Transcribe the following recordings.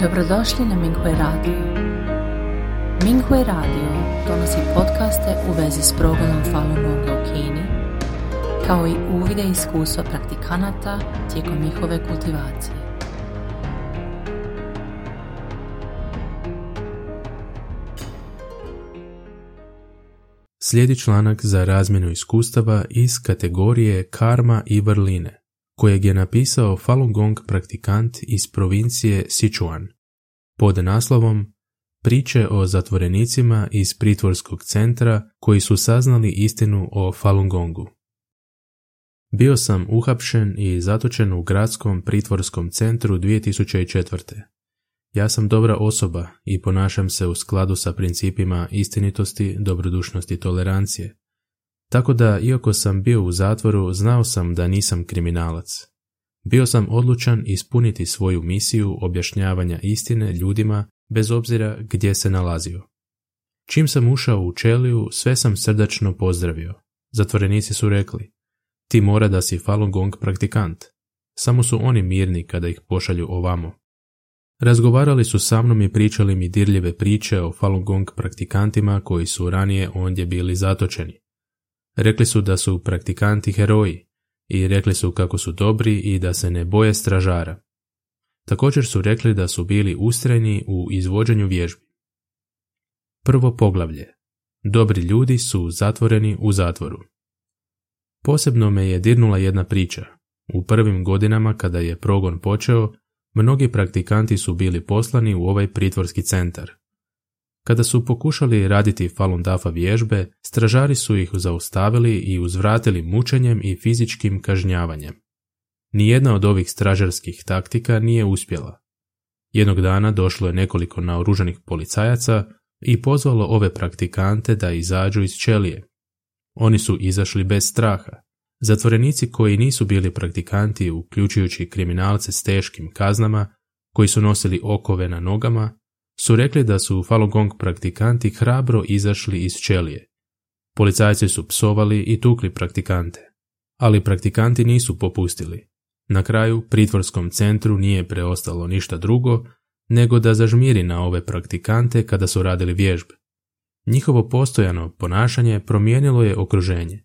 Dobrodošli na Minghui Radio. Minghui Radio donosi podcaste u vezi s progledom Falun Gonga u Kini, kao i uvide iskustva praktikanata tijekom njihove kultivacije. Slijedi članak za razmjenu iskustava iz kategorije karma i vrline, kojeg je napisao Falun Gong praktikant iz provincije Sichuan, pod naslovom Priče o zatvorenicima iz pritvorskog centra koji su saznali istinu o Falun Gongu. Bio sam uhapšen i zatočen u gradskom pritvorskom centru 2004. Ja sam dobra osoba i ponašam se u skladu sa principima istinitosti, dobrodušnosti i tolerancije. Tako da, iako sam bio u zatvoru, znao sam da nisam kriminalac. Bio sam odlučan ispuniti svoju misiju objašnjavanja istine ljudima bez obzira gdje se nalazio. Čim sam ušao u čeliju, sve sam srdačno pozdravio. Zatvorenici su rekli, ti mora da si Falun Gong praktikant. Samo su oni mirni kada ih pošalju ovamo. Razgovarali su sa mnom i pričali mi dirljive priče o Falun Gong praktikantima koji su ranije ondje bili zatočeni. Rekli su da su praktikanti heroji i rekli su kako su dobri i da se ne boje stražara. Također su rekli da su bili ustrajni u izvođenju vježbi. Prvo poglavlje. Dobri ljudi su zatvoreni u zatvoru. Posebno me je dirnula jedna priča. U prvim godinama kada je progon počeo, mnogi praktikanti su bili poslani u ovaj pritvorski centar. Kada su pokušali raditi Falun Dafa vježbe, stražari su ih zaustavili i uzvratili mučenjem i fizičkim kažnjavanjem. Nijedna od ovih stražarskih taktika nije uspjela. Jednog dana došlo je nekoliko naoružanih policajaca i pozvalo ove praktikante da izađu iz čelije. Oni su izašli bez straha. Zatvorenici koji nisu bili praktikanti, uključujući kriminalce s teškim kaznama, koji su nosili okove na nogama, su rekli da su Falun Gong praktikanti hrabro izašli iz čelije. Policajci su psovali i tukli praktikante, ali praktikanti nisu popustili. Na kraju, pritvorskom centru nije preostalo ništa drugo nego da zažmiri na ove praktikante kada su radili vježbe. Njihovo postojano ponašanje promijenilo je okruženje.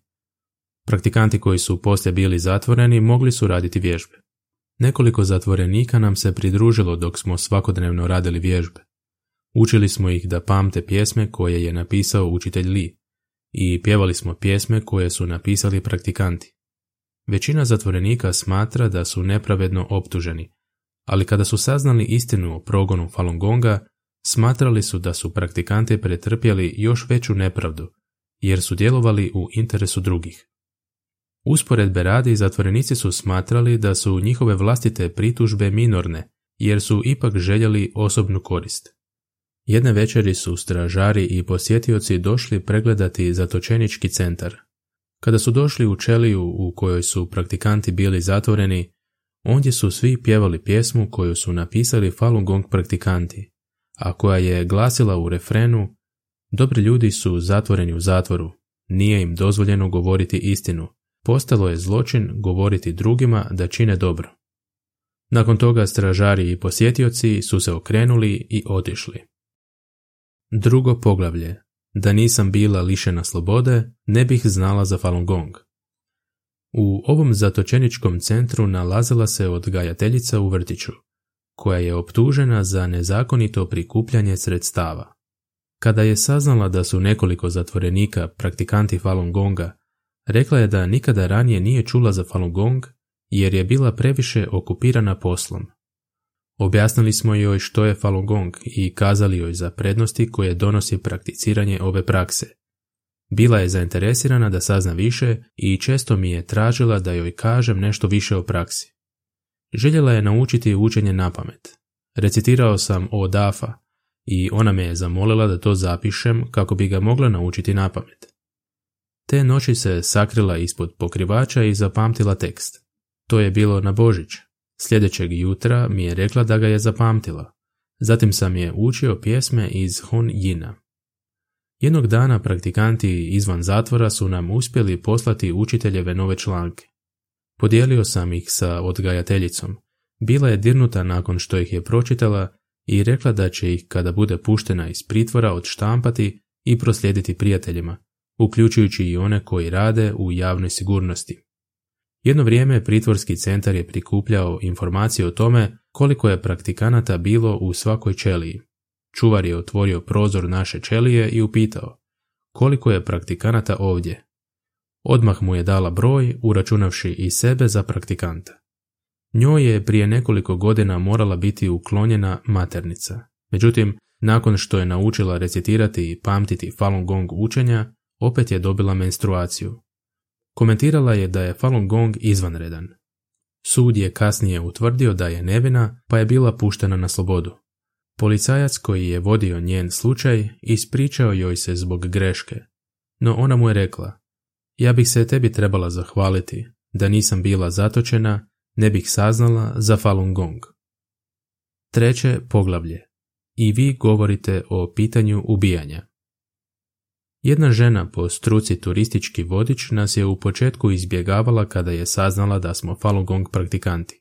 Praktikanti koji su poslije bili zatvoreni mogli su raditi vježbe. Nekoliko zatvorenika nam se pridružilo dok smo svakodnevno radili vježbe. Učili smo ih da pamte pjesme koje je napisao učitelj Li i pjevali smo pjesme koje su napisali praktikanti. Većina zatvorenika smatra da su nepravedno optuženi, ali kada su saznali istinu o progonu Falun Gonga, smatrali su da su praktikanti pretrpjeli još veću nepravdu, jer su djelovali u interesu drugih. Usporedbe radi zatvorenici su smatrali da su njihove vlastite pritužbe minorne, jer su ipak željeli osobnu korist. Jedne večeri su stražari i posjetioci došli pregledati zatočenički centar. Kada su došli u čeliju u kojoj su praktikanti bili zatvoreni, ondje su svi pjevali pjesmu koju su napisali Falun Gong praktikanti, a koja je glasila u refrenu Dobri ljudi su zatvoreni u zatvoru, nije im dozvoljeno govoriti istinu, postalo je zločin govoriti drugima da čine dobro. Nakon toga stražari i posjetioci su se okrenuli i otišli. Drugo poglavlje. Da nisam bila lišena slobode, ne bih znala za Falun Gong. U ovom zatočeničkom centru nalazila se odgajateljica u vrtiću, koja je optužena za nezakonito prikupljanje sredstava. Kada je saznala da su nekoliko zatvorenika praktikanti Falun Gonga, rekla je da nikada ranije nije čula za Falun Gong jer je bila previše okupirana poslom. Objasnili smo joj što je Falun Gong i kazali joj za prednosti koje donosi prakticiranje ove prakse. Bila je zainteresirana da sazna više i često mi je tražila da joj kažem nešto više o praksi. Željela je naučiti učenje na pamet. Recitirao sam o Dafa i ona me je zamolila da to zapišem kako bi ga mogla naučiti na pamet. Te noći se sakrila ispod pokrivača i zapamtila tekst. To je bilo na Božić, Sljedećeg jutra mi je rekla da ga je zapamtila. Zatim sam je učio pjesme iz Hun Yina. Jednog dana praktikanti izvan zatvora su nam uspjeli poslati učiteljeve nove članke. Podijelio sam ih sa odgajateljicom. Bila je dirnuta nakon što ih je pročitala i rekla da će ih kada bude puštena iz pritvora odštampati i proslijediti prijateljima, uključujući i one koji rade u javnoj sigurnosti. Jedno vrijeme pritvorski centar je prikupljao informacije o tome koliko je praktikanata bilo u svakoj čeliji. Čuvar je otvorio prozor naše čelije i upitao koliko je praktikanata ovdje. Odmah mu je dala broj, uračunavši i sebe za praktikanta. Njoj je prije nekoliko godina morala biti uklonjena maternica. Međutim, nakon što je naučila recitirati i pamtiti Falun Gong učenja, opet je dobila menstruaciju. Komentirala je da je Falun Gong izvanredan. Sud je kasnije utvrdio da je nevina, pa je bila puštena na slobodu. Policajac koji je vodio njen slučaj ispričao joj se zbog greške, no ona mu je rekla, ja bih se tebi trebala zahvaliti, da nisam bila zatočena, ne bih saznala za Falun Gong. Treće poglavlje. I vi govorite o pitanju ubijanja. Jedna žena po struci turistički vodič nas je u početku izbjegavala kada je saznala da smo Falun Gong praktikanti.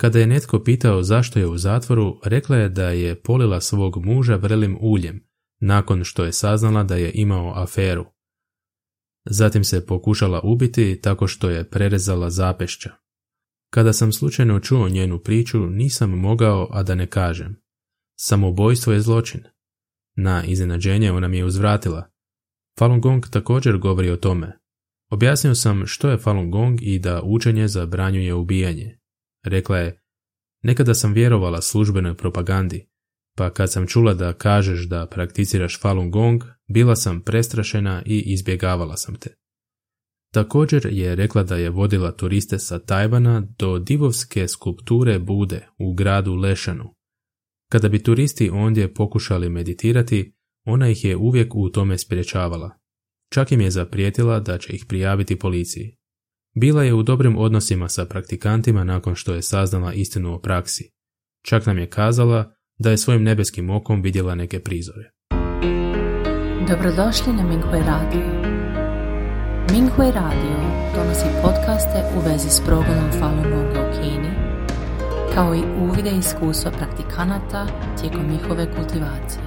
Kada je netko pitao zašto je u zatvoru, rekla je da je polila svog muža vrelim uljem, nakon što je saznala da je imao aferu. Zatim se pokušala ubiti tako što je prerezala zapešća. Kada sam slučajno čuo njenu priču, nisam mogao, a da ne kažem. Samobojstvo je zločin. Na iznenađenje ona mi je uzvratila. Falun Gong također govori o tome. Objasnio sam što je Falun Gong i da učenje zabranjuje ubijanje. Rekla je, nekada sam vjerovala službenoj propagandi, pa kad sam čula da kažeš da prakticiraš Falun Gong, bila sam prestrašena i izbjegavala sam te. Također je rekla da je vodila turiste sa Tajvana do divovske skulpture Bude u gradu Lešanu. Kada bi turisti ondje pokušali meditirati, ona ih je uvijek u tome spriječavala. Čak im je zaprijetila da će ih prijaviti policiji. Bila je u dobrim odnosima sa praktikantima nakon što je saznala istinu o praksi. Čak nam je kazala da je svojim nebeskim okom vidjela neke prizore. Dobrodošli na Minghui Radio. Minghui Radio donosi podcaste u vezi s progledom Falun Gonga u Kini, kao i uvide iskustva praktikanata tijekom njihove kultivacije.